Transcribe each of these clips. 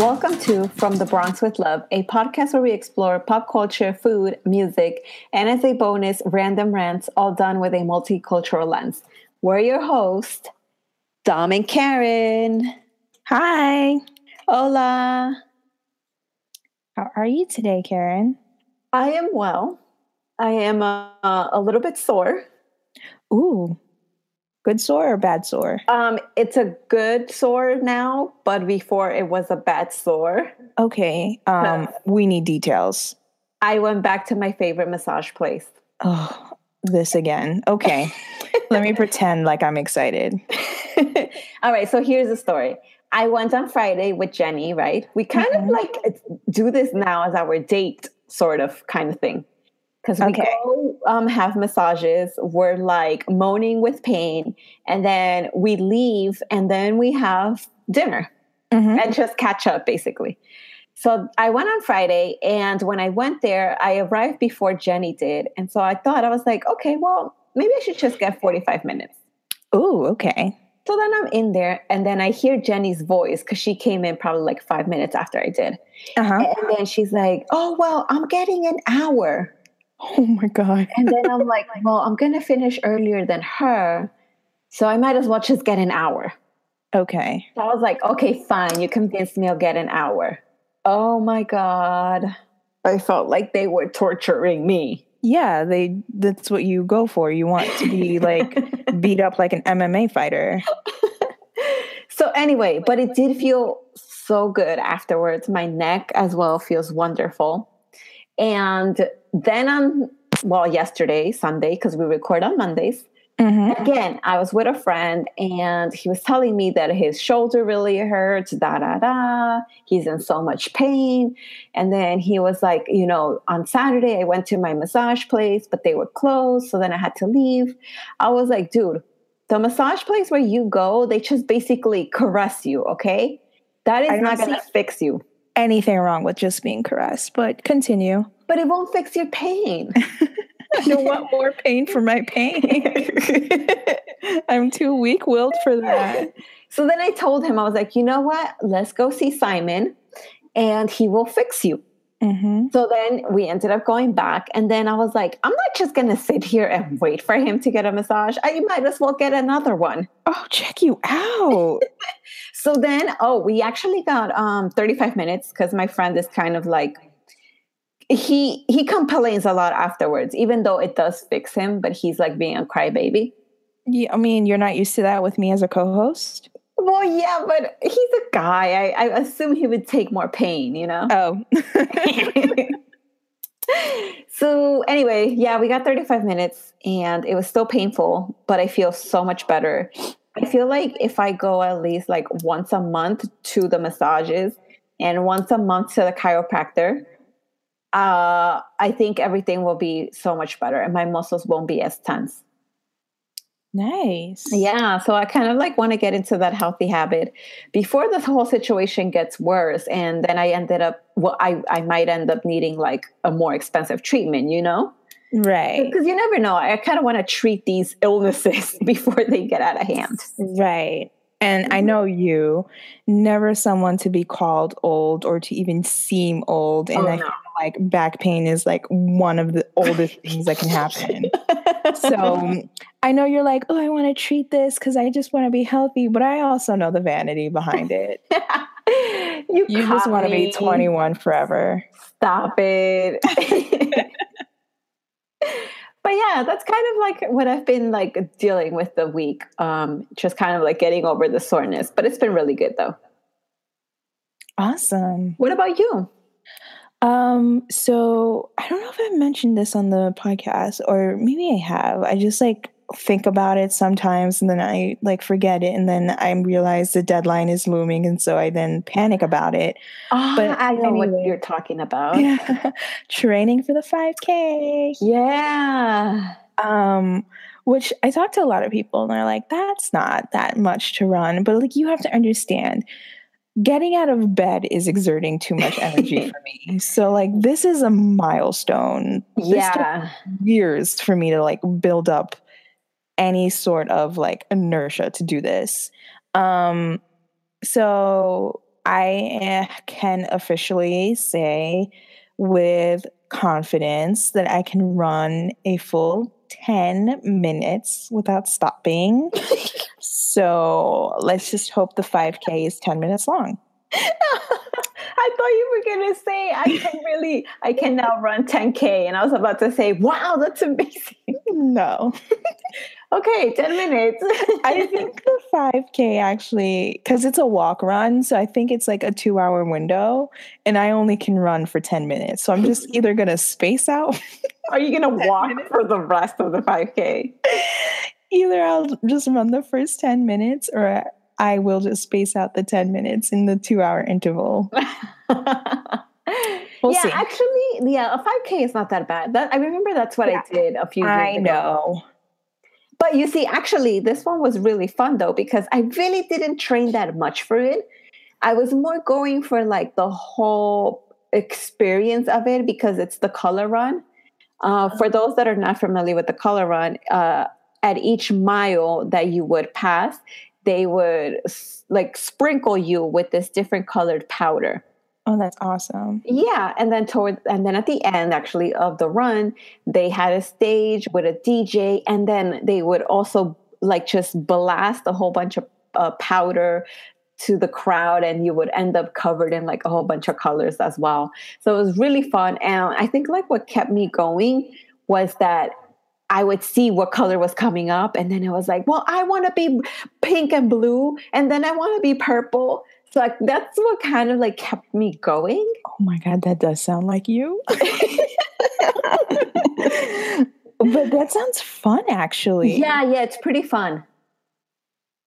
Welcome to From the Bronx with Love, a podcast where we explore pop culture, food, music, and as a bonus, random rants, all done with a multicultural lens. We're your hosts, Dom and Karen. Hi. Hola. How are you today, Karen? I am well. I am uh, a little bit sore. Ooh, good sore or bad sore? Um, it's a good sore now, but before it was a bad sore. Okay. Um, we need details. I went back to my favorite massage place. Oh, this again. Okay. Let me pretend like I'm excited. All right, so here's the story. I went on Friday with Jenny, right? We kind Mhm. of like do this now as our date, sort of kind of thing. Because we Okay. go um, have massages, we're like moaning with pain, and then we leave, and then we have dinner Mhm. and just catch up, basically. So I went on Friday, and when I went there, I arrived before Jenny did. And so I thought, I was like, okay, well, maybe I should just get 45 minutes. Ooh, okay. So then I'm in there, and then I hear Jenny's voice because she came in probably like five minutes after I did. Uh huh. And then she's like, Oh, well, I'm getting an hour. Oh my God. And then I'm like, Well, I'm going to finish earlier than her. So I might as well just get an hour. Okay. So I was like, Okay, fine. You convinced me I'll get an hour. Oh my God. I felt like they were torturing me. Yeah, they that's what you go for. You want to be like beat up like an MMA fighter. So anyway, but it did feel so good afterwards. My neck as well feels wonderful. And then on well, yesterday, Sunday, because we record on Mondays, Mhm. again, I was with a friend and he was telling me that his shoulder really hurts, da da da. He's in so much pain. And then he was like, you know, on Saturday, I went to my massage place, but they were closed. So then I had to leave. I was like, dude, the massage place where you go, they just basically caress you, okay? That is not going to fix you, Anything wrong with just being caressed, but continue. but it won't fix your pain. I don't want more pain for my pain. I'm too weak willed for that. So then I told him, I was like, you know what? Let's go see Simon and he will fix you. hmm So then we ended up going back. And then I was like, I'm not just going to sit here and wait for him to get a massage. I might as well get another one. Oh, check you out. So then, oh, we actually got um 35 minutes because my friend is kind of like, he he complains a lot afterwards, even though it does fix him, but he's like being a crybaby. yeah, I mean, you're not used to that with me as a co-host. Well, yeah, but he's a guy. I, I assume he would take more pain, you know? Oh, so anyway, yeah, we got 35 minutes and it was still painful, but I feel so much better. I feel like if I go at least like once a month to the massages and once a month to the chiropractor, uh, I think everything will be so much better and my muscles won't be as tense. nice. Yeah, so I kind of like want to get into that healthy habit before this whole situation gets worse, and then I ended up well, I I might end up needing like a more expensive treatment, you know, Right. because you never know. I kind of want to treat these illnesses before they get out of hand. Right. And I know you, never someone to be called old or to even seem old. And Oh, I no. feel like back pain is like one of the oldest things that can happen. So I know you're like, oh, I want to treat this because I just want to be healthy, but I also know the vanity behind it. you, You just want to be 21 forever. Stop it. But yeah, that's kind of like what I've been like dealing with the week. Um, just kind of like getting over the soreness, but it's been really good though. Awesome. What about you? Um, so I don't know if I mentioned this on the podcast or maybe I have. I just like think about it sometimes and then I like forget it and then I realize the deadline is looming and so I then panic about it. Oh, But I know what you're talking about. Yeah. Training for the 5K. Yeah. Um which I talk to a lot of people and they're like that's not that much to run, but like you have to understand getting out of bed is exerting too much energy for me. So like this is a milestone. This Yeah. years for me to like build up any sort of like inertia to do this. Um so I can officially say with confidence that I can run a full 10 minutes without stopping. so let's just hope the 5K is 10 minutes long. I thought you were gonna say I can really I can now run 10k, and I was about to say, wow, that's amazing. No. okay, 10 minutes. I think the 5k actually because it's a walk run, so I think it's like a two hour window, and I only can run for 10 minutes. So I'm just either gonna space out. Are you gonna walk minutes? for the rest of the 5k? Either I'll just run the first 10 minutes or I will just space out the 10 minutes in the two hour interval. we'll yeah, see. actually, yeah, a 5K is not that bad. That I remember that's what yeah. I did a few years I ago. know. But you see, actually, this one was really fun though, because I really didn't train that much for it. I was more going for like the whole experience of it because it's the color run. Uh, for those that are not familiar with the color run, uh, at each mile that you would pass, they would like sprinkle you with this different colored powder. Oh, that's awesome. Yeah. And then toward and then at the end actually of the run, they had a stage with a DJ, and then they would also like just blast a whole bunch of uh, powder to the crowd and you would end up covered in like a whole bunch of colors as well. So it was really fun. And I think like what kept me going was that I would see what color was coming up. And then it was like, well, I want to be pink and blue. And then I want to be purple. So like that's what kind of like kept me going. Oh my God, that does sound like you. but that sounds fun actually. Yeah, yeah, it's pretty fun.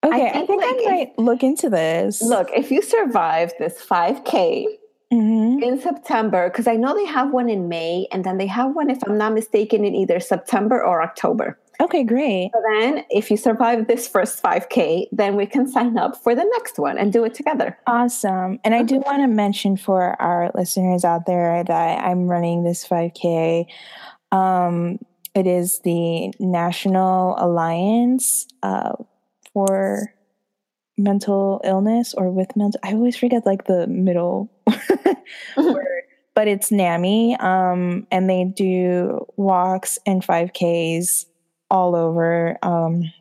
Okay, I think, I, think like I might if, look into this. Look, if you survive this 5K, mm-hmm. in September because I know they have one in May and then they have one, if I'm not mistaken, in either September or October. Okay, great. So then, if you survive this first 5K, then we can sign up for the next one and do it together. Awesome. And I do want to mention for our listeners out there that I'm running this 5K. Um, it is the National Alliance uh, for mental illness or with mental i always forget like the middle word but it's NAMI um, and they do walks and 5ks all over um,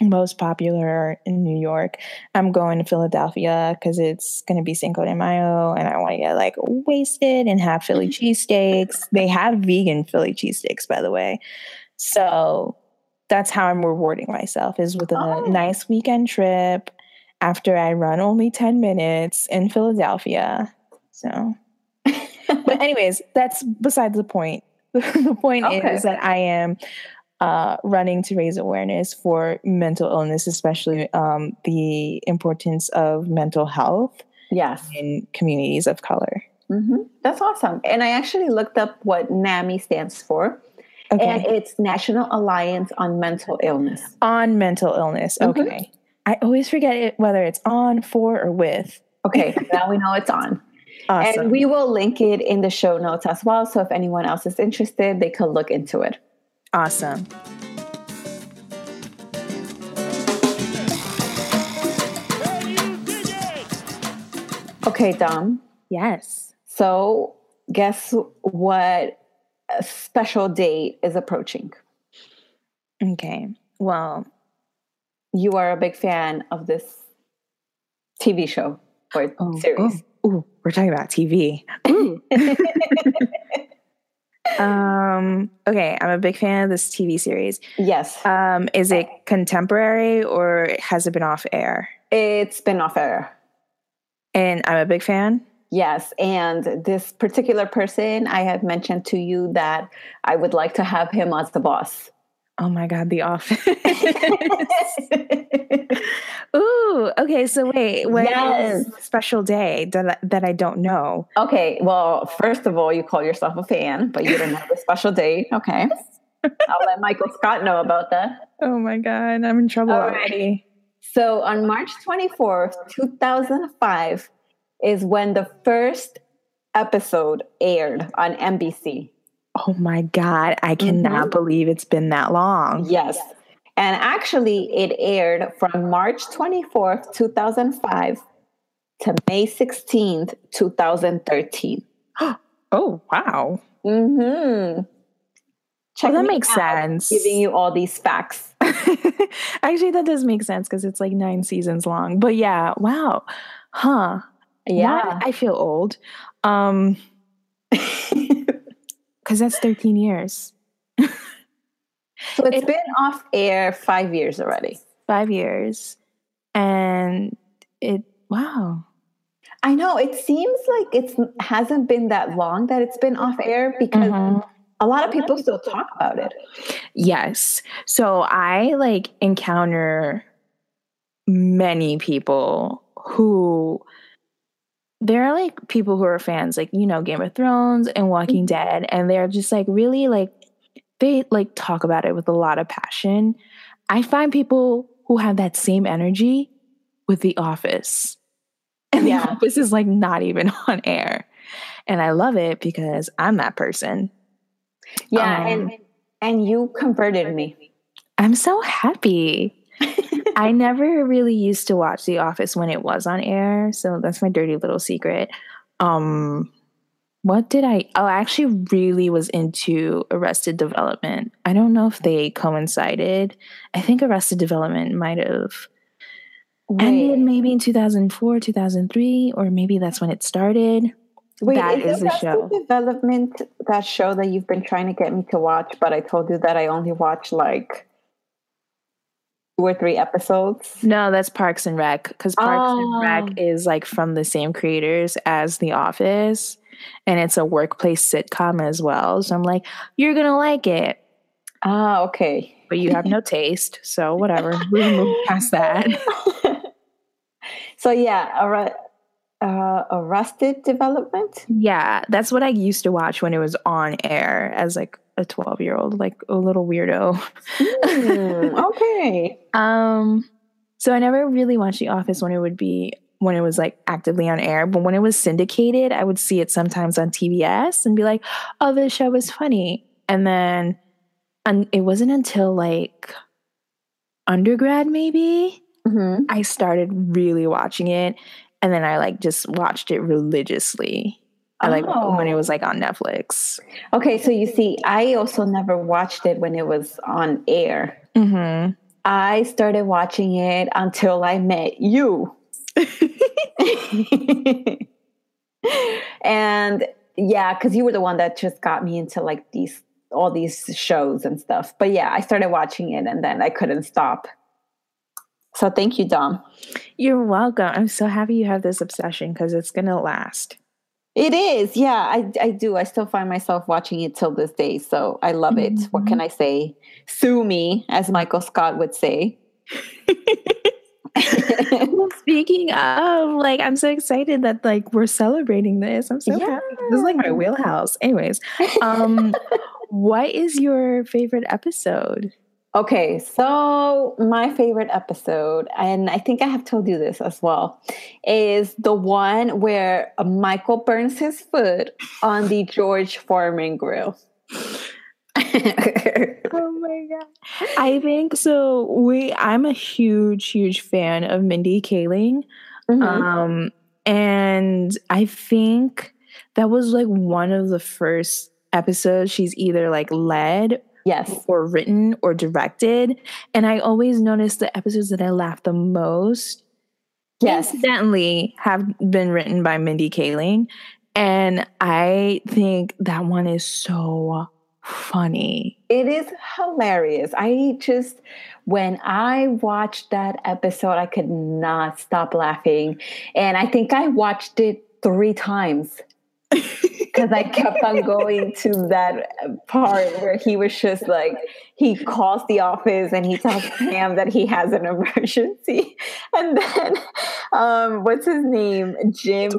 most popular in new york. I'm going to philadelphia because it's going to be cinco de mayo and i want to get like wasted and have philly cheesesteaks. They have vegan philly cheesesteaks by the way. So that's how i'm rewarding myself is with a oh. nice weekend trip after I run only 10 minutes in Philadelphia. So, but anyways, that's besides the point. the point okay. is that I am uh, running to raise awareness for mental illness, especially um, the importance of mental health. Yes. In communities of color. Mm-hmm. That's awesome. And I actually looked up what NAMI stands for. Okay. And it's National Alliance on Mental Illness. On mental illness. Mm-hmm. Okay. Mm-hmm. I always forget it, whether it's on, for, or with. Okay, now we know it's on. Awesome. And we will link it in the show notes as well. So if anyone else is interested, they could look into it. Awesome. Okay, Dom. Yes. So guess what special date is approaching? Okay. Well, you are a big fan of this TV show or oh, series. Oh, ooh, we're talking about TV. um, okay, I'm a big fan of this TV series. Yes. Um, is it contemporary or has it been off air? It's been off air. And I'm a big fan. Yes, and this particular person, I have mentioned to you that I would like to have him as the boss. Oh my God, The Office. Ooh, okay. So wait, what yes. special day that that I don't know? Okay, well, first of all, you call yourself a fan, but you don't have a special date. Okay, I'll let Michael Scott know about that. Oh my God, I'm in trouble already. So on March 24th, 2005, is when the first episode aired on NBC. Oh my God, I cannot mm-hmm. believe it's been that long. Yes. And actually, it aired from March 24th, 2005 to May 16th, 2013. oh, wow. Mm-hmm. Check well, that makes sense. Giving you all these facts. Actually, that does make sense because it's like nine seasons long. But yeah, wow. Huh. Yeah. I feel old. Um because that's 13 years. so it's it, been off air five years already. Five years. And it wow. I know it seems like it's hasn't been that long that it's been off air because mm-hmm. a lot of people still talk about it. Yes. So I like encounter many people who there are like people who are fans like you know Game of Thrones and Walking mm-hmm. Dead and they're just like really like they like talk about it with a lot of passion. I find people who have that same energy with The Office. And yeah. The Office is like not even on air. And I love it because I'm that person. Yeah, um, and and you converted me. I'm so happy. I never really used to watch The Office when it was on air, so that's my dirty little secret. Um what did I oh I actually really was into Arrested Development. I don't know if they coincided. I think Arrested Development might have Wait. ended maybe in 2004, 2003, or maybe that's when it started. Wait, that is, is the show. Development, that show that you've been trying to get me to watch, but I told you that I only watch like two or three episodes. No, that's Parks and Rec because Parks oh. and Rec is like from the same creators as The Office, and it's a workplace sitcom as well. So I'm like, you're gonna like it. Ah, okay. But you have no taste, so whatever. we move past that. so yeah, all right uh, Arrested Development. Yeah, that's what I used to watch when it was on air as like a 12 year old, like a little weirdo. mm, okay. Um, so I never really watched The Office when it would be when it was like actively on air, but when it was syndicated, I would see it sometimes on TBS and be like, "Oh, this show is funny," and then, and it wasn't until like undergrad maybe mm-hmm. I started really watching it, and then I like just watched it religiously. I like oh. when it was like on Netflix. Okay, so you see, I also never watched it when it was on air. Mm-hmm. I started watching it until I met you. and yeah, because you were the one that just got me into like these all these shows and stuff. But yeah, I started watching it and then I couldn't stop. So thank you, Dom. You're welcome. I'm so happy you have this obsession because it's going to last. It is. Yeah, I, I do. I still find myself watching it till this day. So I love it. Mm-hmm. What can I say? Sue me, as Michael Scott would say. Speaking of, like, I'm so excited that like we're celebrating this. I'm so yeah. happy. This is like my wheelhouse. Anyways, um, what is your favorite episode? Okay, so my favorite episode, and I think I have told you this as well, is the one where Michael burns his foot on the George Foreman grill. oh my god. I think so we I'm a huge huge fan of Mindy Kaling. Mm-hmm. Um and I think that was like one of the first episodes she's either like led yes. or written or directed. And i always notice the episodes that i laugh the most yes. incidentally have been written by mindy kaling. And i think that one is so funny. It is hilarious. I just when i watched that episode i could not stop laughing. And i think i watched it three times because I kept on going to that part where he was just like he calls the office and he tells Pam that he has an emergency, and then um, what's his name, Jim?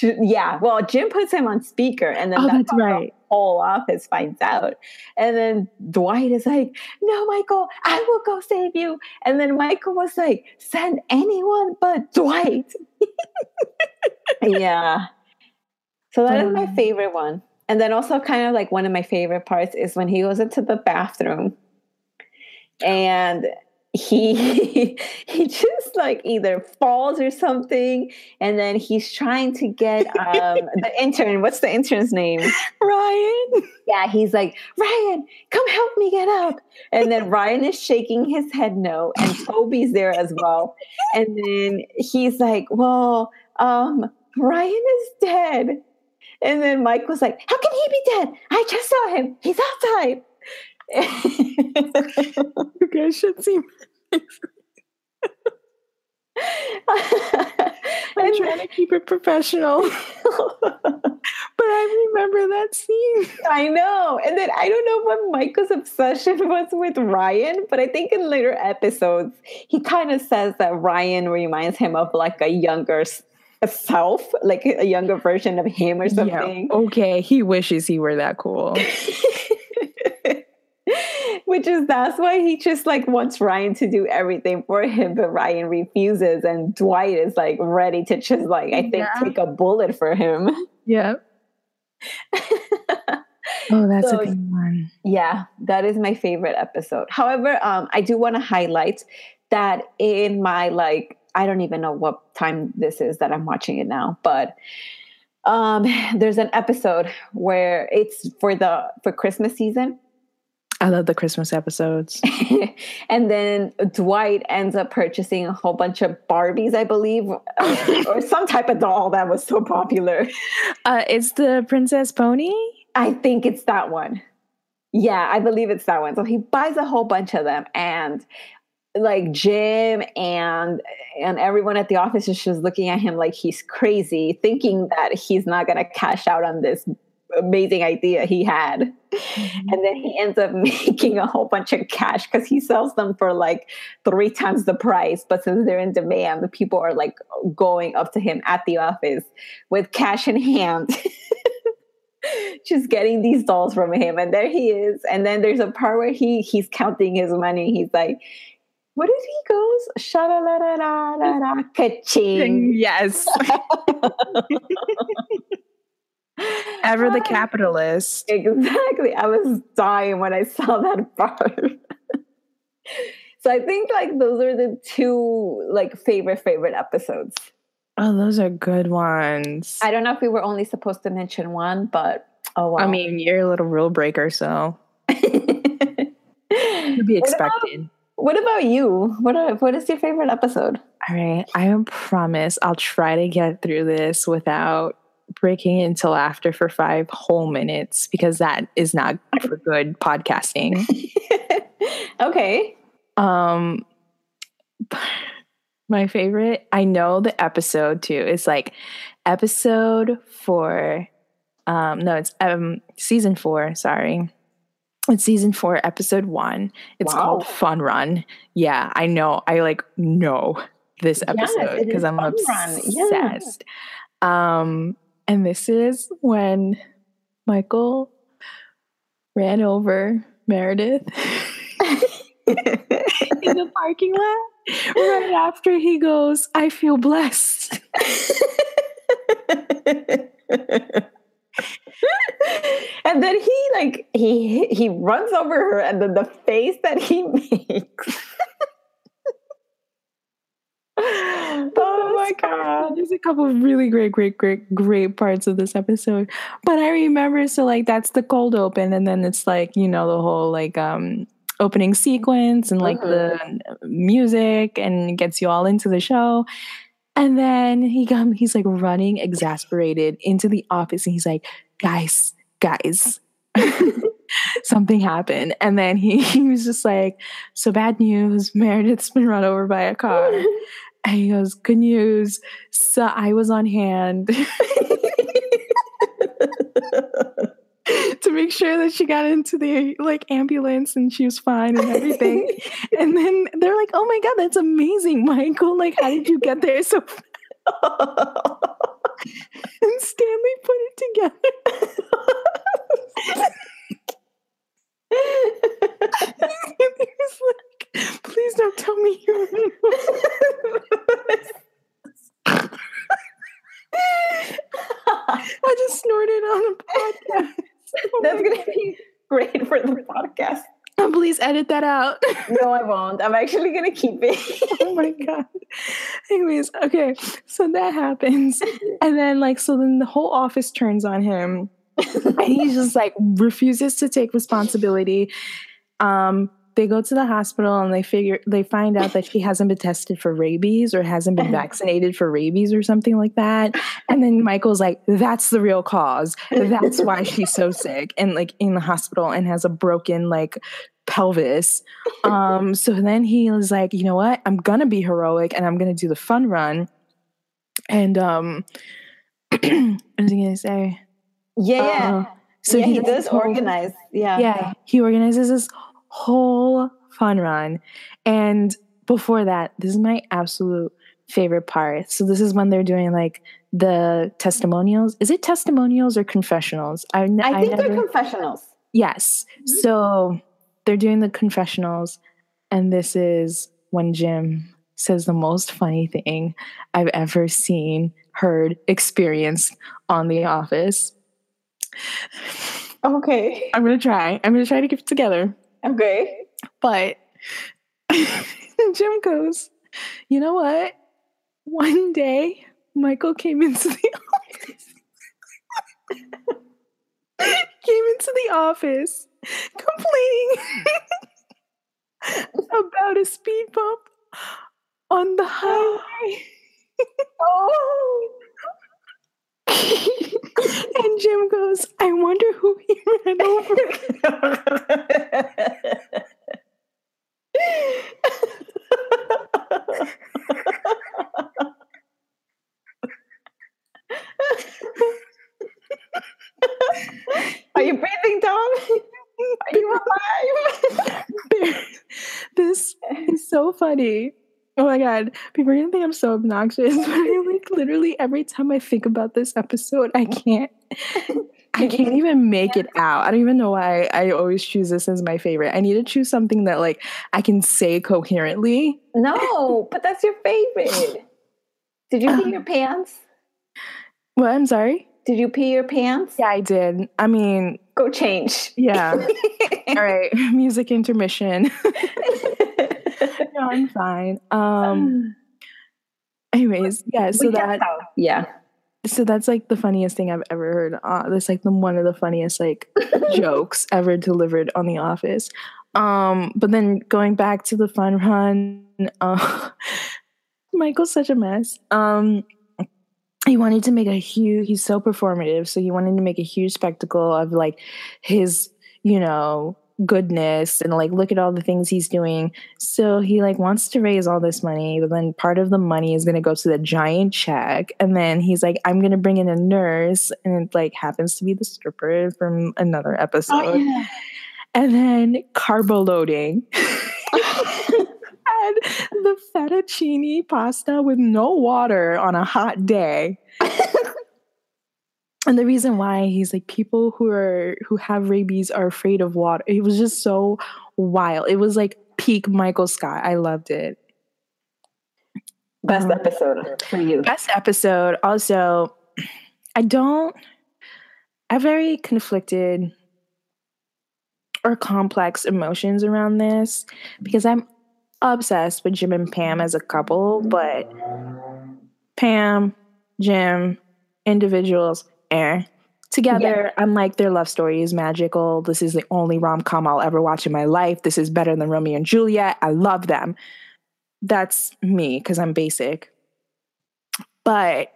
Yeah, well, Jim puts him on speaker, and then oh, that's, that's right. The whole office finds out, and then Dwight is like, "No, Michael, I will go save you." And then Michael was like, "Send anyone but Dwight." yeah so that is my um, favorite one. And then also kind of like one of my favorite parts is when he goes into the bathroom. And he he just like either falls or something and then he's trying to get um the intern. What's the intern's name? Ryan. yeah he's like ryan come help me get up. And then ryan is shaking his head no and toby's there as well. And then he's like well um ryan is dead and then mike was like how can he be dead i just saw him he's outside You guys should see. I'm trying to keep it professional, but I remember that scene. I know. And then I don't know what Michael's obsession was with Ryan, but I think in later episodes, he kind of says that Ryan reminds him of like a younger self, like a younger version of him or something. Yeah. Okay, he wishes he were that cool. Which is that's why he just like wants Ryan to do everything for him, but Ryan refuses, and Dwight is like ready to just like I think Yeah. take a bullet for him. Yeah. Oh, that's So- a good one. Yeah, that is my favorite episode. However, um, I do want to highlight that in my like, I don't even know what time this is that I'm watching it now, but um, there's an episode where it's for the for Christmas season, I love the Christmas episodes. and then Dwight ends up purchasing a whole bunch of Barbies, I believe, or some type of doll that was so popular. Uh, it's the Princess Pony. I think it's that one. Yeah, I believe it's that one. So he buys a whole bunch of them and like Jim and and everyone at the office is just looking at him like he's crazy, thinking that he's not gonna cash out on this amazing idea he had. Mm-hmm. And then he ends up making a whole bunch of cash because he sells them for like three times the price. But since they're in demand, the people are like going up to him at the office with cash in hand. Just getting these dolls from him, and there he is. And then there's a part where he he's counting his money. He's like, "What did he goes? Sha la la la la la la ka-ching." Yes. Ever the Ah. capitalist. Exactly. I was dying when I saw that part. so I think like those are the two like favorite favorite episodes. Oh, those are good ones. I don't know if we were only supposed to mention one, but oh wow. I mean, you're a little rule breaker, so to be expected. What about you? What are, what is your favorite episode? All right. I promise I'll try to get through this without breaking into laughter for five whole minutes because that is not for good podcasting. okay. Um my favorite, I know the episode too. It's like episode 4 um no, it's um season 4, sorry. It's season 4 episode 1. It's Wow. called Fun Run. Yeah, I know. I like know this episode because is I'm Run. Yeah. obsessed. Um and this is when Michael ran over Meredith in the parking lot right after he goes, I feel blessed. and then he like he he runs over her and then the face that he makes oh my god There's a couple of really great, great, great, great parts of this episode. But I remember, so like that's the cold open, and then it's like, you know, the whole like um opening sequence and like the music and gets you all into the show. And then he come, he's like running exasperated into the office and he's like, guys, guys. Something happened. And then he, he was just like, So bad news. Meredith's been run over by a car. And he goes, Good news. So I was on hand to make sure that she got into the like ambulance and she was fine and everything. and then they're like, Oh my god, that's amazing, Michael. Like, how did you get there so? And Stanley put it together. and he was like, Please don't tell me you I just snorted on a podcast. That's gonna be great for the podcast. Please edit that out. no, I won't. I'm actually gonna keep it. oh my god. Anyways, okay, so that happens, and then like so then the whole office turns on him, and he just like refuses to take responsibility. Um, they go to the hospital and they figure they find out that she hasn't been tested for rabies or hasn't been vaccinated for rabies or something like that. And then Michael's like, that's the real cause. That's why she's so sick and like in the hospital and has a broken like pelvis. Um, so then he was like, you know what? I'm gonna be heroic and I'm gonna do the fun run. And um what was he gonna say? Yeah, yeah. Uh, so yeah, he, he does organize. Yeah. Yeah. He organizes this whole fun run. And before that, this is my absolute favorite part. So this is when they're doing like the testimonials. Is it testimonials or confessionals? I, n- I think I never, they're confessionals. Yes. Mm-hmm. So they're doing the confessionals, and this is when Jim says the most funny thing I've ever seen, heard, experienced on The Office. Okay. I'm gonna try. I'm gonna try to keep it together. Okay. But Jim goes, you know what? One day, Michael came into the office. came into the office complaining about a speed bump on the highway. oh. and Jim goes, I wonder who he ran over. Are you breathing, Dom? Are you alive? this is so funny. Oh my god, people are gonna think I'm so obnoxious, but I like literally every time I think about this episode, I can't I can't even make it out. I don't even know why I always choose this as my favorite. I need to choose something that like I can say coherently. No, but that's your favorite. Did you pee your pants? Well, I'm sorry. Did you pee your pants? Yeah, I did. I mean, go change. Yeah. All right. Music intermission. No, I'm fine. Um anyways, yeah, so that yeah. So that's like the funniest thing I've ever heard. Uh, that's like the one of the funniest like jokes ever delivered on The Office. Um, but then going back to the fun run, uh, Michael's such a mess. Um, he wanted to make a huge. He's so performative, so he wanted to make a huge spectacle of like his, you know, goodness and like look at all the things he's doing. So he like wants to raise all this money, but then part of the money is going to go to the giant check. And then he's like, I'm going to bring in a nurse. And it like happens to be the stripper from another episode. Oh, yeah. And then carbo loading. and the fettuccine pasta with no water on a hot day and the reason why he's like people who are who have rabies are afraid of water it was just so wild. It was like peak michael scott. I loved it. Best um, episode for you. best episode. Also i don't i have very conflicted or complex emotions around this because i'm obsessed with jim and pam as a couple but pam jim individuals eh. Together, yeah. I'm like, their love story is magical. This is the only rom com I'll ever watch in my life. This is better than Romeo and Juliet. I love them. That's me because I'm basic. But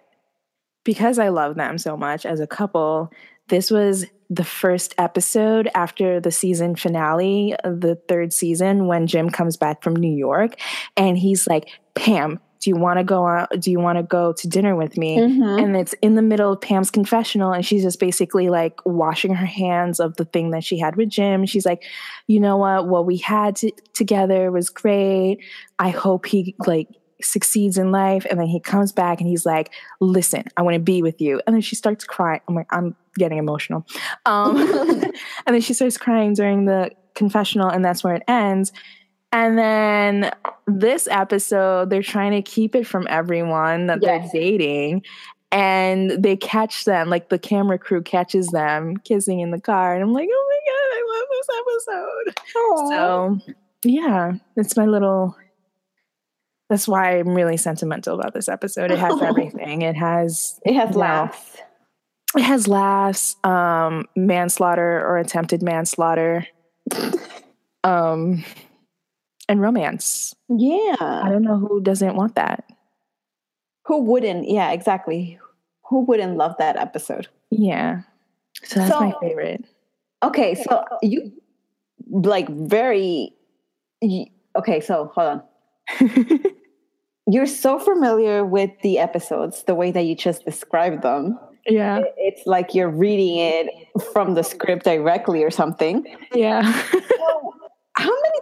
because I love them so much as a couple, this was the first episode after the season finale the third season when Jim comes back from New York and he's like, Pam, do you want to go out do you want to go to dinner with me? Mm-hmm. and it's in the middle of pam's confessional and she's just basically like washing her hands of the thing that she had with jim. She's like you know what? What we had to, together was great. I hope he like succeeds in life. And then he comes back and he's like listen i want to be with you. And then she starts crying. I'm like i'm getting emotional. Um, and then she starts crying during the confessional and that's where it ends and then this episode, they're trying to keep it from everyone that yes. they're dating. And they catch them, like the camera crew catches them kissing in the car. And I'm like, oh my God, I love this episode. So yeah, it's my little. That's why I'm really sentimental about this episode. It has everything. It has it has know, laughs. It has laughs, um, manslaughter or attempted manslaughter, um, and romance. Yeah. I don't know who doesn't want that. Who wouldn't? Yeah, exactly. Who wouldn't love that episode? Yeah. So that's my favorite. Okay, so you like very okay, so hold on. You're so familiar with the episodes, the way that you just described them. yeah. It's like you're reading it from the script directly or something. Yeah. So,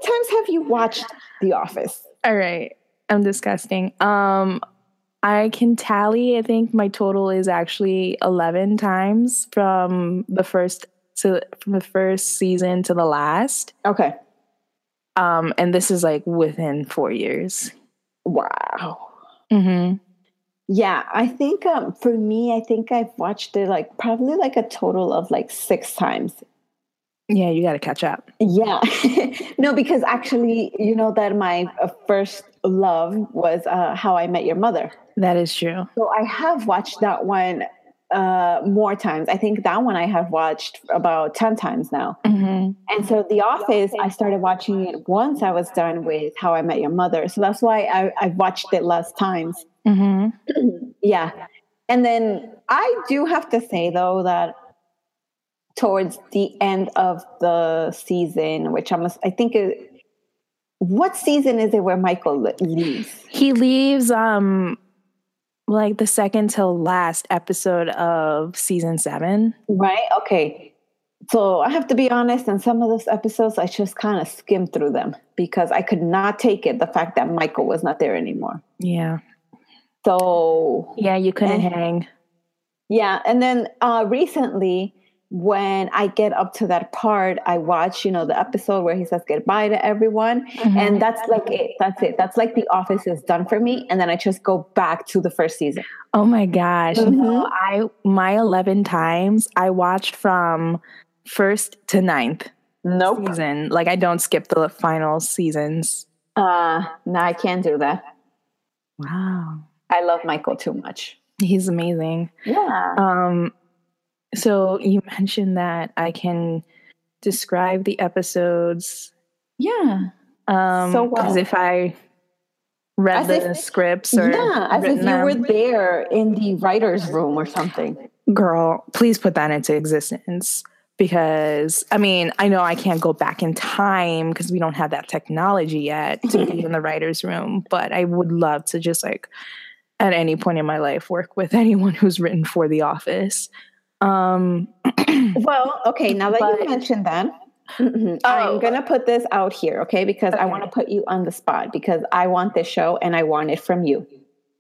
times have you watched The Office? All right. I'm disgusting. Um I can tally, I think my total is actually 11 times from the first to from the first season to the last. Okay. Um and this is like within 4 years. Wow. Mhm. Yeah, I think um, for me, I think I've watched it like probably like a total of like six times. Yeah, you got to catch up. Yeah. no, because actually, you know that my uh, first love was uh, How I Met Your Mother. That is true. So I have watched that one uh, more times. I think that one I have watched about 10 times now. Mhm. And so The Office, I started watching it once I was done with How I Met Your Mother. So that's why I, I watched it less times. Mhm. Yeah. And then I do have to say, though, that towards the end of the season, which I'm, I think, it, what season is it where Michael leaves? He leaves um like the second to last episode of season 7. Right? Okay. So I have to be honest, in some of those episodes, I just kind of skimmed through them because I could not take it the fact that Michael was not there anymore. Yeah. So Yeah, you couldn't Eh. hang. Yeah, and then uh, recently, when I get up to that part, I watch, you know, the episode where he says goodbye to everyone, Mm-hmm. and that's like it. That's it. That's like The Office is done for me, and then I just go back to the first season. Oh my gosh. No, Mhm. I my 11 times I watched from first to ninth Nope. season. Like I don't skip the final seasons. Uh, no, I can't do that. Wow. I love Michael too much. He's amazing. Yeah. Um so you mentioned that I can describe the episodes Yeah. um So well. if I read As the if- scripts or Yeah, as if you were there in the writer's room or something. girl, please put that into existence because I mean, I know I can't go back in time because we don't have that technology yet to be in the writer's room, but I would love to just like at any point in my life work with anyone who's written for the office. Um Well, okay, now that But- you mentioned that, Oh. I'm going to put this out here, okay? Because I want to put you on the spot because I want this show and I want it from you.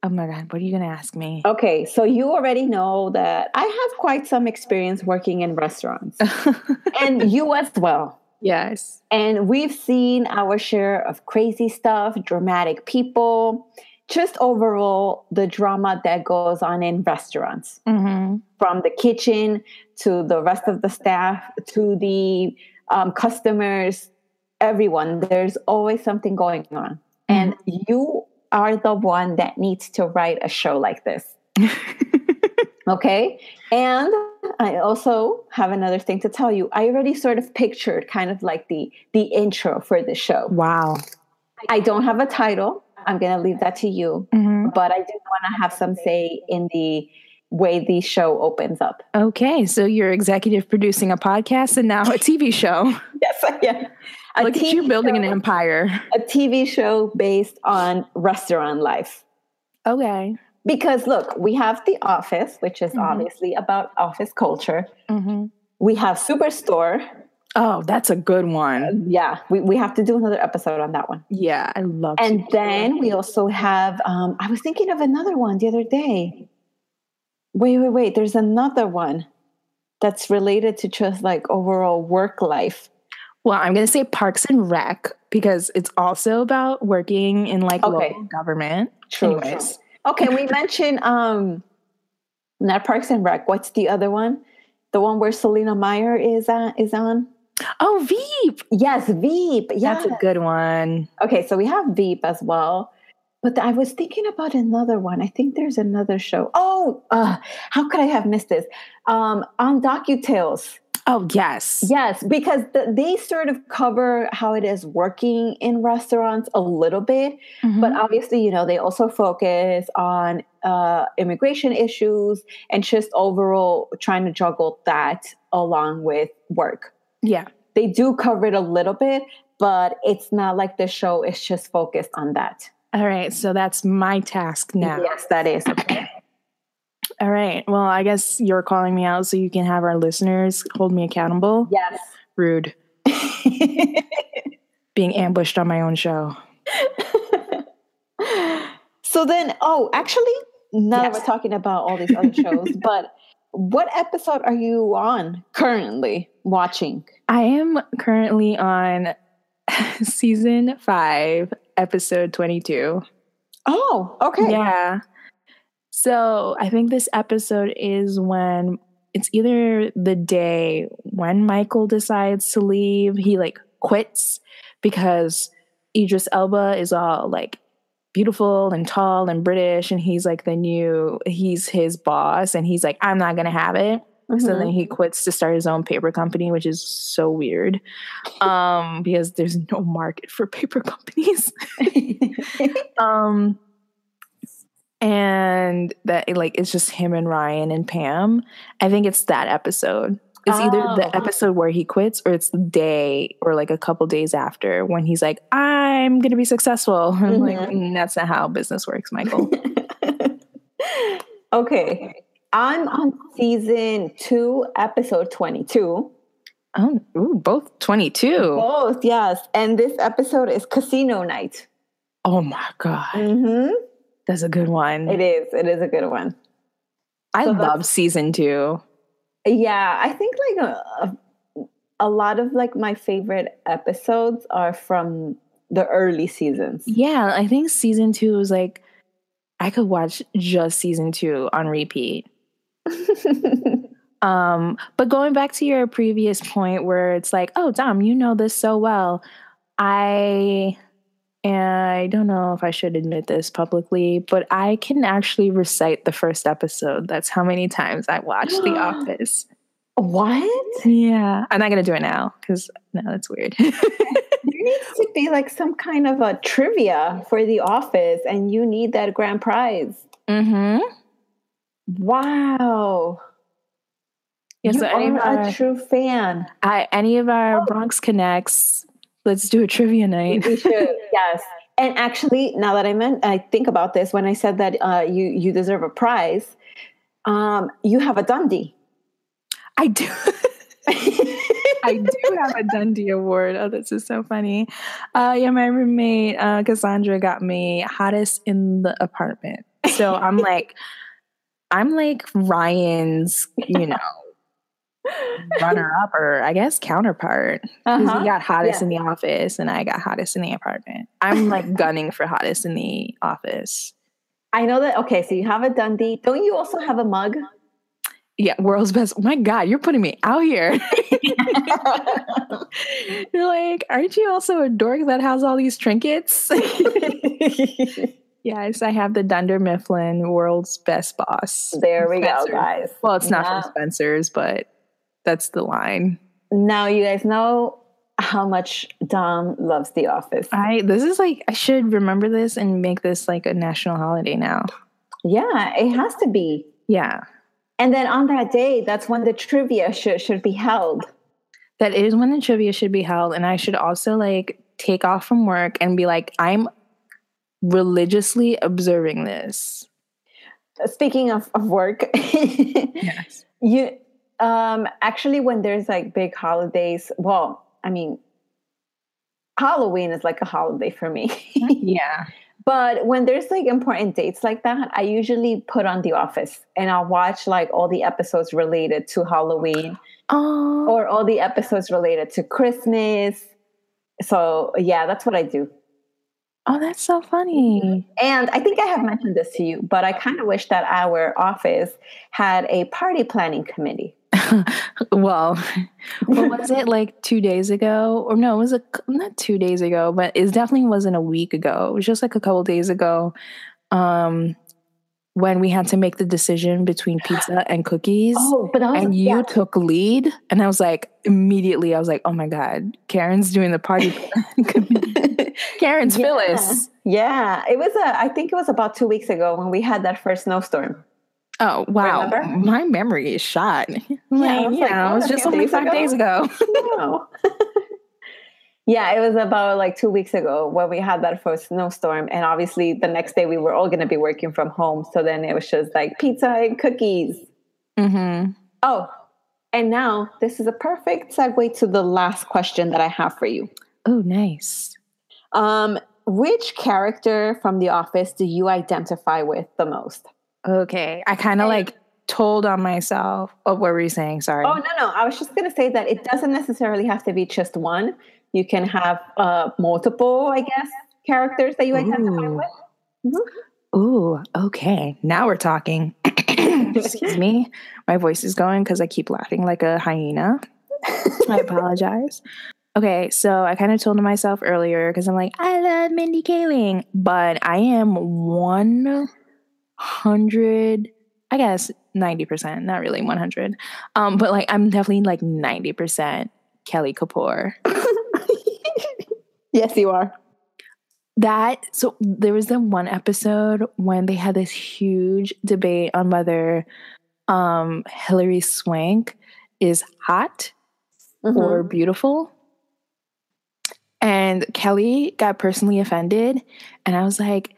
oh my god, what are you gonna ask me? Okay, so you already know that I have quite some experience working in restaurants and you as well. yes. And we've seen our share of crazy stuff, dramatic people, just overall the drama that goes on in restaurants. hmm from the kitchen to the rest of the staff to the um, customers, everyone. There's always something going on. And you are the one that needs to write a show like this. Okay. And I also have another thing to tell you. I already sort of pictured kind of like the the intro for the show. Wow. I don't have a title. I'm gonna leave that to you. hmm But I do want to have some say in the way the show opens up. Okay, so you're executive producing a podcast and now a TV show. Yes, yeah. A Look at you TV building an empire. a TV show based on restaurant life. Okay. Because look, we have The Office, which is Mhm. obviously about office culture. hmm We have Superstore. Oh, that's a good one. Yeah, we, we have to do another episode on that one. Yeah, I love. And then we also have, um, I was thinking of another one the other day. Wait, wait, wait. There's another one that's related to just like overall work life. well, I'm gonna say Parks and Rec because it's also about working in like Okay. local government. True. Anyways, Okay, we mentioned um not Parks and Rec. What's the other one? The one where Selina Meyer is on is on? Oh, Veep. Yes, Veep. Yes. That's a good one. Okay, so we have Veep as well. But I was thinking about another one. I think there's another show. Oh, uh, how could I have missed this? Um, on DocuTales. Oh, yes. Yes, because the, they sort of cover how it is working in restaurants a little bit. Mhm. But obviously, you know, they also focus on uh, immigration issues and just overall trying to juggle that along with work. Yeah. They do cover it a little bit, but it's not like the show is just focused on that. All right. So that's my task now. Yes, that is. Okay. All right. Well, I guess you're calling me out so you can have our listeners hold me accountable. Yes. Rude. Being ambushed on my own show. so then, oh, actually, now Yes. we're talking about all these other shows, but what episode are you on currently watching? I am currently on season five, episode 22. Oh, okay. Yeah. So I think this episode is when it's either the day when Michael decides to leave, he like quits because Idris Elba is all like beautiful and tall and British, and he's like the new, he's his boss, and he's like, I'm not gonna have it. So then Mhm. he quits to start his own paper company, which is so weird. Um, because there's no market for paper companies. um and that like it's just him and Ryan and Pam. I think it's that episode. It's either Oh. the episode where he quits or it's the day or like a couple days after when he's like, I'm gonna be successful. I'm like, Mhm. "Mm, that's not how business works, Michael. okay. I'm on season two, episode 22. oh, ooh, both 22. Both, yes. And this episode is Casino Night. Oh my god. Mm-hmm. That's a good one. It is. It is a good one. I so love season two. Yeah, I think like a, a lot of like my favorite episodes are from the early seasons. Yeah, I think season two was like I could watch just season two on repeat. Um, but going back to your previous point where it's like, oh, Dom, you know this so well. I I don't know if I should admit this publicly, but I can actually recite the first episode. That's how many times I watched The Office. what? Yeah. I'm not gonna do it now because no, that's weird. There needs to be like some kind of a trivia for the office, and you need that grand prize. mm-hmm. Wow. Yeah, you so any are our, a true fan. I, any of our Bronx Connects, let's do a trivia night. We should, yes. And actually, now that I meant, I think about this when I said that uh, you you deserve a prize. Um, you have a Dundie. I do. I do have a Dundie Award. Oh, this is so funny. Uh, yeah, my roommate uh, Cassandra got me hottest in the apartment. So I'm like, I'm like Ryan's, you know, runner up or I guess counterpart. 'Cause Uh-huh. He got hottest Yeah. in the office, and I got hottest in the apartment. I'm like gunning for hottest in the office. I know that. Okay, so you have a Dundie. Don't you also have a mug? Yeah, world's best. Oh my God, you're putting me out here. You're like, aren't you also a dork that has all these trinkets? Yes, I have the Dunder Mifflin World's Best Boss. there we go, guys. Well, it's not Now- from Spencer's, but that's the line. Now you guys know how much Dom loves The Office. I this is like I should remember this and make this like a national holiday now. yeah, it has to be. Yeah. And then on that day, that's when the trivia should should be held. That is when the trivia should be held. And I should also like take off from work and be like, I'm religiously observing this. Speaking of, of work, Yes. you um actually when there's like big holidays, well, I mean Halloween is like a holiday for me. Yeah. But when there's like important dates like that, I usually put on The Office and I'll watch like all the episodes related to Halloween Oh, or all the episodes related to Christmas. So, yeah, that's what I do. Oh, that's so funny. And I think I have mentioned this to you, but I kind of wish that our office had a party planning committee. well, what was it like two days ago? Or no, it was a, not two days ago, but it definitely wasn't a week ago. It was just like a couple days ago. Um, when we had to make the decision between pizza and cookies. Oh, but was, and you yeah. took lead. And I was like, immediately, I was like, oh my God, Karen's doing the party. Karen's Yeah. Phyllis. Yeah, it was a. I think it was about two weeks ago when we had that first snowstorm. Oh, wow. Remember? My memory is shot. I Like, was you like, what, it was just only days five ago? days ago. No. yeah, it was about like two weeks ago when we had that first snowstorm, and obviously the next day we were all going to be working from home. So then it was just like pizza and cookies. mm-hmm. Oh, and now this is a perfect segue to the last question that I have for you. Oh, nice. Um, which character from The Office do you identify with the most? Okay. I kind of like told on myself. Oh, what were you saying? Sorry. Oh no, no. I was just gonna say that it doesn't necessarily have to be just one. You can have uh, multiple, I guess, characters that you identify Ooh. with. Ooh, okay. Now we're talking. Excuse me. My voice is going because I keep laughing like a hyena. I apologize. Okay, so I kind of told myself earlier because I'm like, I love Mindy Kaling, but I am 100, I guess 90%, not really 100. Um, but like, I'm definitely like 90% Kelly Kapoor. Yes, you are. that so there was the one episode when they had this huge debate on whether um Hilary Swank is hot Mm-hmm. or beautiful. And Kelly got personally offended and I was like,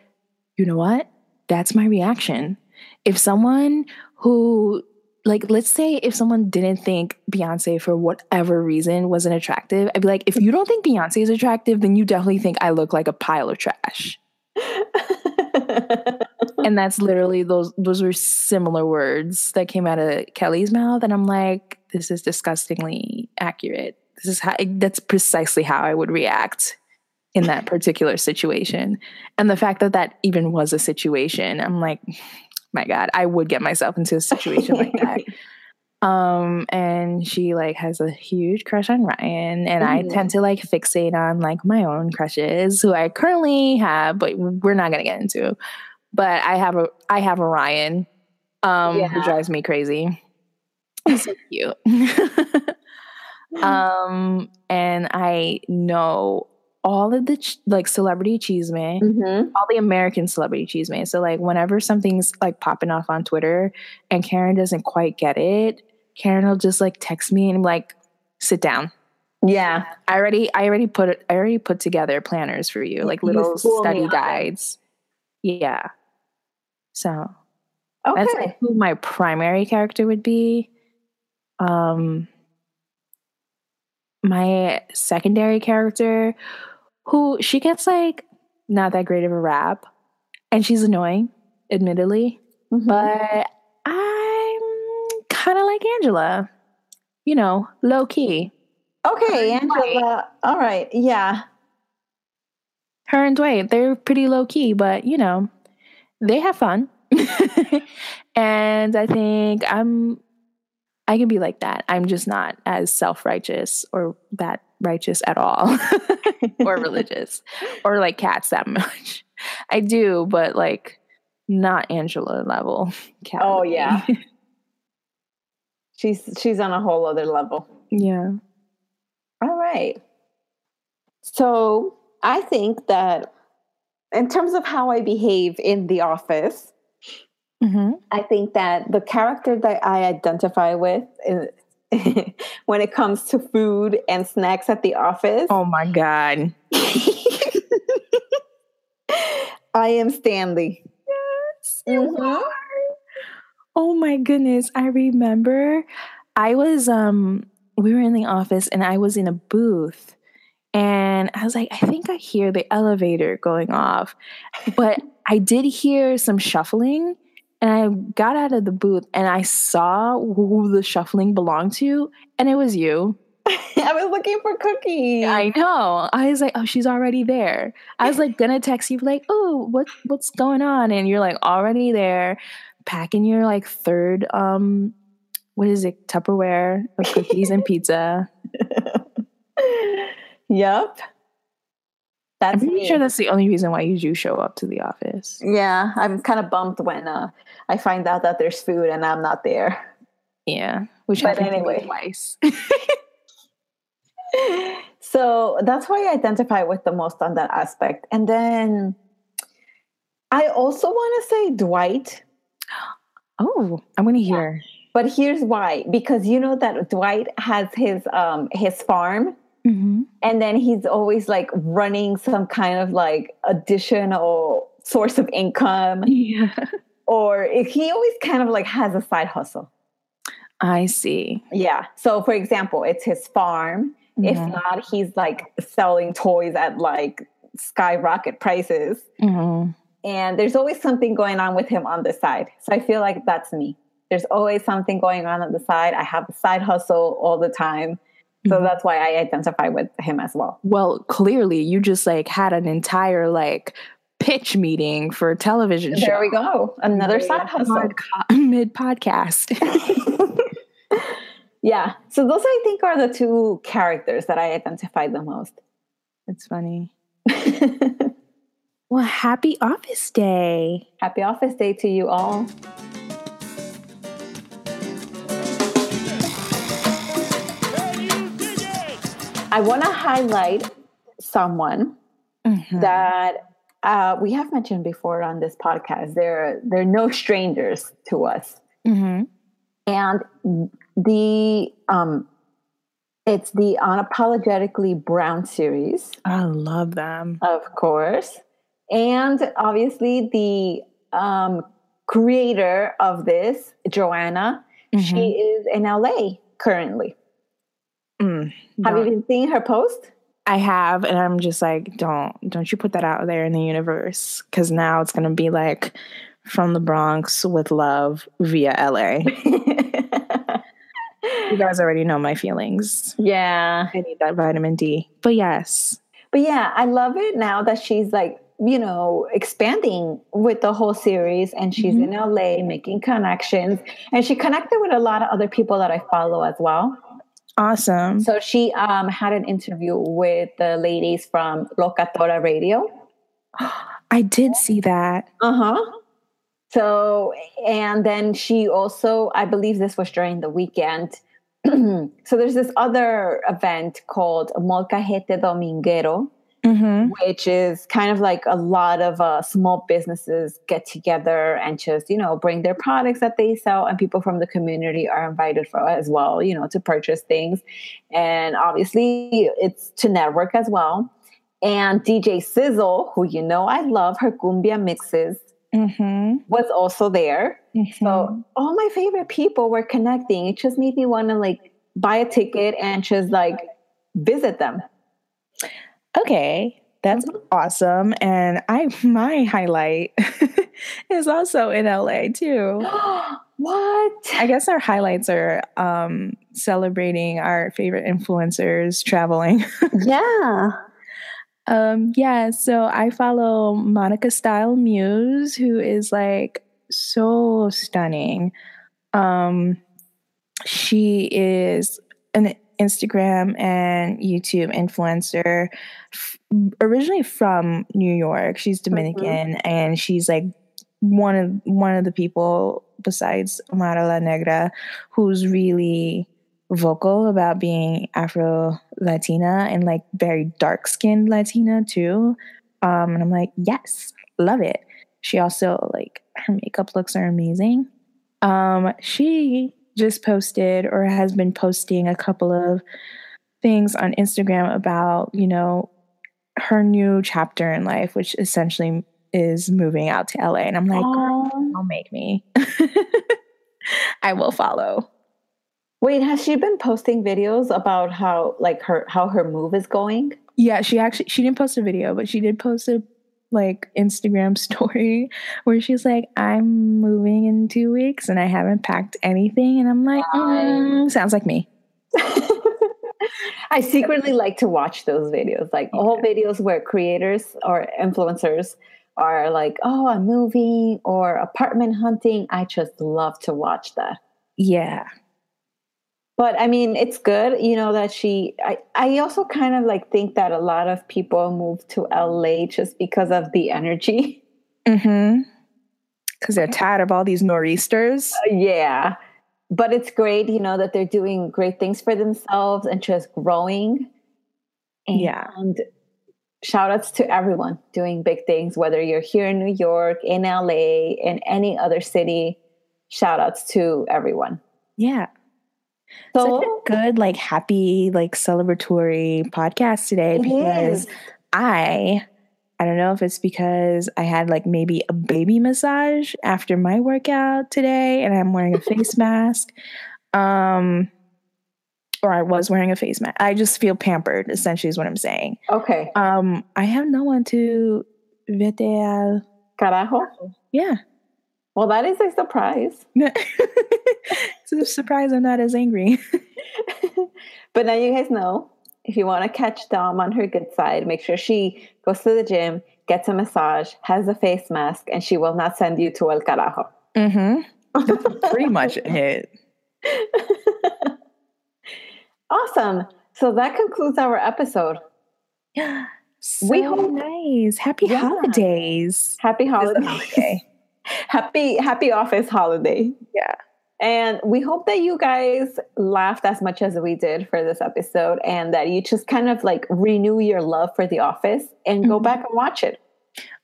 "You know what? That's my reaction. If someone who like let's say if someone didn't think Beyonce for whatever reason wasn't attractive, I'd be like, if you don't think Beyonce is attractive, then you definitely think I look like a pile of trash. And that's literally those those were similar words that came out of Kelly's mouth. And I'm like, this is disgustingly accurate. This is how that's precisely how I would react in that particular situation. And the fact that that even was a situation, I'm like, my God, I would get myself into a situation like that. Um, and she like has a huge crush on Ryan, and I Mhm. tend to like fixate on like my own crushes, who I currently have, but we're not gonna get into. But I have a I have a Ryan, um, who drives me crazy. He's so cute. um, and I know all of the ch- like celebrity cheeseman Mhm. all the American celebrity cheeseman. So like whenever something's like popping off on Twitter and Karen doesn't quite get it, Karen will just like text me and I'm like sit down. Yeah. I already I already put it I already put together planners for you, like You little study guides. Yeah. So Okay. that's like who my primary character would be. Um my secondary character who she gets like not that great of a rap and she's annoying admittedly Mhm. but i'm kind of like angela you know low key okay. Angela. All right. Yeah. her and dwayne they're pretty low key but you know they have fun and i think i'm i can be like that i'm just not as self-righteous or that righteous at all or religious or like cats that much i do but like not angela level cat Oh, lady. yeah. She's she's on a whole other level. yeah All right. So I think that in terms of how I behave in the office, hmm I think that the character that I identify with is, when it comes to food and snacks at the office, oh my god I am Stanley. Yes. Mhm. Oh my goodness. I remember I was um we were in the office and I was in a booth and I was like, I think I hear the elevator going off. But I did hear some shuffling and I got out of the booth and I saw who the shuffling belonged to, and it was you. I was looking for cookies. I know. I was like, oh, she's already there. I was like gonna text you like, oh, what what's going on? And you're like already there, packing your like third um what is it? Tupperware of cookies and pizza. yep. I'm pretty me. sure that's the only reason why you do show up to the office. yeah, I'm kind of bummed when uh, I find out that there's food and I'm not there. Yeah, which But anyway. twice. So that's why I identify with the most on that aspect. And then I also want to say Dwight, oh, I want to hear. but here's why: because you know that Dwight has his um his farm, Mm-hmm. and then he's always like running some kind of like additional source of income, Yeah, or if he always kind of like has a side hustle. I see. Yeah. So for example, it's his farm. If Mhm. not, he's like selling toys at like skyrocket prices. Mhm. And there's always something going on with him on the side. So I feel like that's me. There's always something going on on the side. I have a side hustle all the time. So Mhm. that's why I identify with him as well. Well, clearly, you just like had an entire like pitch meeting for a television show. There we go. Another side hustle. mid podcast. Yeah. So those I think are the two characters that I identify the most. it's funny. Well, happy office day. Happy office day to you all. I want to highlight someone Mhm. that uh, we have mentioned before on this podcast. They're they're no strangers to us, Mhm. and the um, it's the unapologetically brown series, I love them. of course, and obviously the um, creator of this, Joanna. She Mhm. is in LA currently. Mm. Have you been seeing her post? I have, and I'm just like, don't, don't you put that out there in the universe? Because now it's gonna be like from the Bronx with love via LA. You guys already know my feelings. yeah. I need that vitamin D. But yes, But yeah, I love it now that she's like, you know, expanding with the whole series and she's Mhm. in LA making connections. And she connected with a lot of other people that I follow as well. Awesome. So she um, had an interview with the ladies from Locatora Radio. I did see that. Uh huh. So, and then she also, I believe this was during the weekend. so there's this other event called Molcajete Dominguero, Mm-hmm. which is kind of like a lot of uh, small businesses get together and just, you know, bring their products that they sell, and people from the community are invited for as well, you know, to purchase things. And obviously, it's to network as well. And DJ Sizzle, who you know I love, her cumbia mixes, Mm-hmm. was also there. So all my favorite people were connecting. It just made me want to like buy a ticket and just like visit them. Okay, that's awesome. And I my highlight is also in LA too. what? I guess our highlights are um, celebrating our favorite influencers traveling. yeah. um, yeah, so I follow Monica Style Muse, who is like so stunning. Um, she is an Instagram and YouTube influencer, f- originally from New York. She's Dominican, and she's like one of one of the people besides Amara La Negra who's really vocal about being Afro Latina and like very dark skinned Latina too. Um, and I'm like, yes, love it. She also like her makeup looks are amazing. Um, she just posted or has been posting a couple of things on Instagram about, you know, her new chapter in life, which essentially is moving out to LA. And I'm like, don't make me. I will follow. Wait, has she been posting videos about how like her how her move is going? Yeah, she actually she didn't post a video, but she did post a like Instagram story where she's like, "I'm moving in two weeks and I haven't packed anything," and I'm like, mm, "Sounds like me." I secretly like to watch those videos, like all videos where creators or influencers are like, "Oh, I'm moving" or apartment hunting. I just love to watch that. Yeah, but I mean, it's good, you know, that she. I, I also kind of like think that a lot of people move to LA just because of the energy. Mm-hmm. Because they're tired of all these nor'easters. Uh, yeah, but it's great, you know, that they're doing great things for themselves and just growing. And Yeah. shout outs to everyone doing big things, whether you're here in New York, in LA, in any other city. Shout outs to everyone. Yeah. Such So a good, like happy, like celebratory podcast today because is. I I don't know if it's because I had like maybe a baby massage after my workout today and I'm wearing a face mask. Um or I was wearing a face mask. I just feel pampered, essentially is what I'm saying. Okay. Um I have no one to vete al Carajo. Yeah. Well, that is a surprise. surprise I'm not as angry. but now you guys know if you want to catch Dom on her good side, make sure she goes to the gym, gets a massage, has a face mask, and she will not send you to El Carajo. mm-hmm. Pretty much it. Awesome. So that concludes our episode. So We hope- nice. Happy Yeah. holidays. Happy holiday. happy happy office holiday. Yeah. And we hope that you guys laughed as much as we did for this episode and that you just kind of like renew your love for The Office and go Mhm. back and watch it.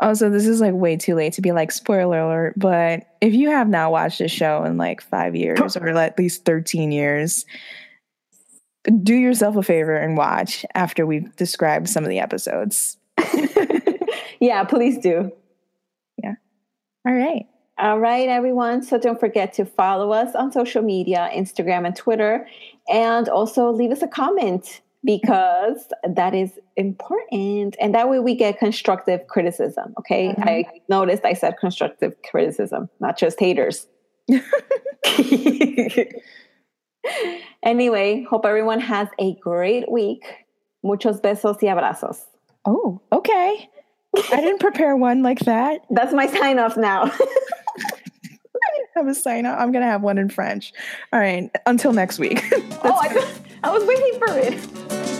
Also, this is like way too late to be like spoiler alert, but if you have not watched this show in like five years or at least 13 years, do yourself a favor and watch after we've described some of the episodes. yeah, please do. Yeah. All right. All right, everyone. So don't forget to follow us on social media, Instagram and Twitter, and also leave us a comment because that is important. And that way we get constructive criticism. Okay. Mhm. I noticed I said constructive criticism, not just haters. anyway, hope everyone has a great week. Muchos besos y abrazos. Oh, okay. I didn't prepare one like that. That's my sign off now. Have a sign up. I'm going to have one in French. All right. Until next week. oh, I, I was waiting for it.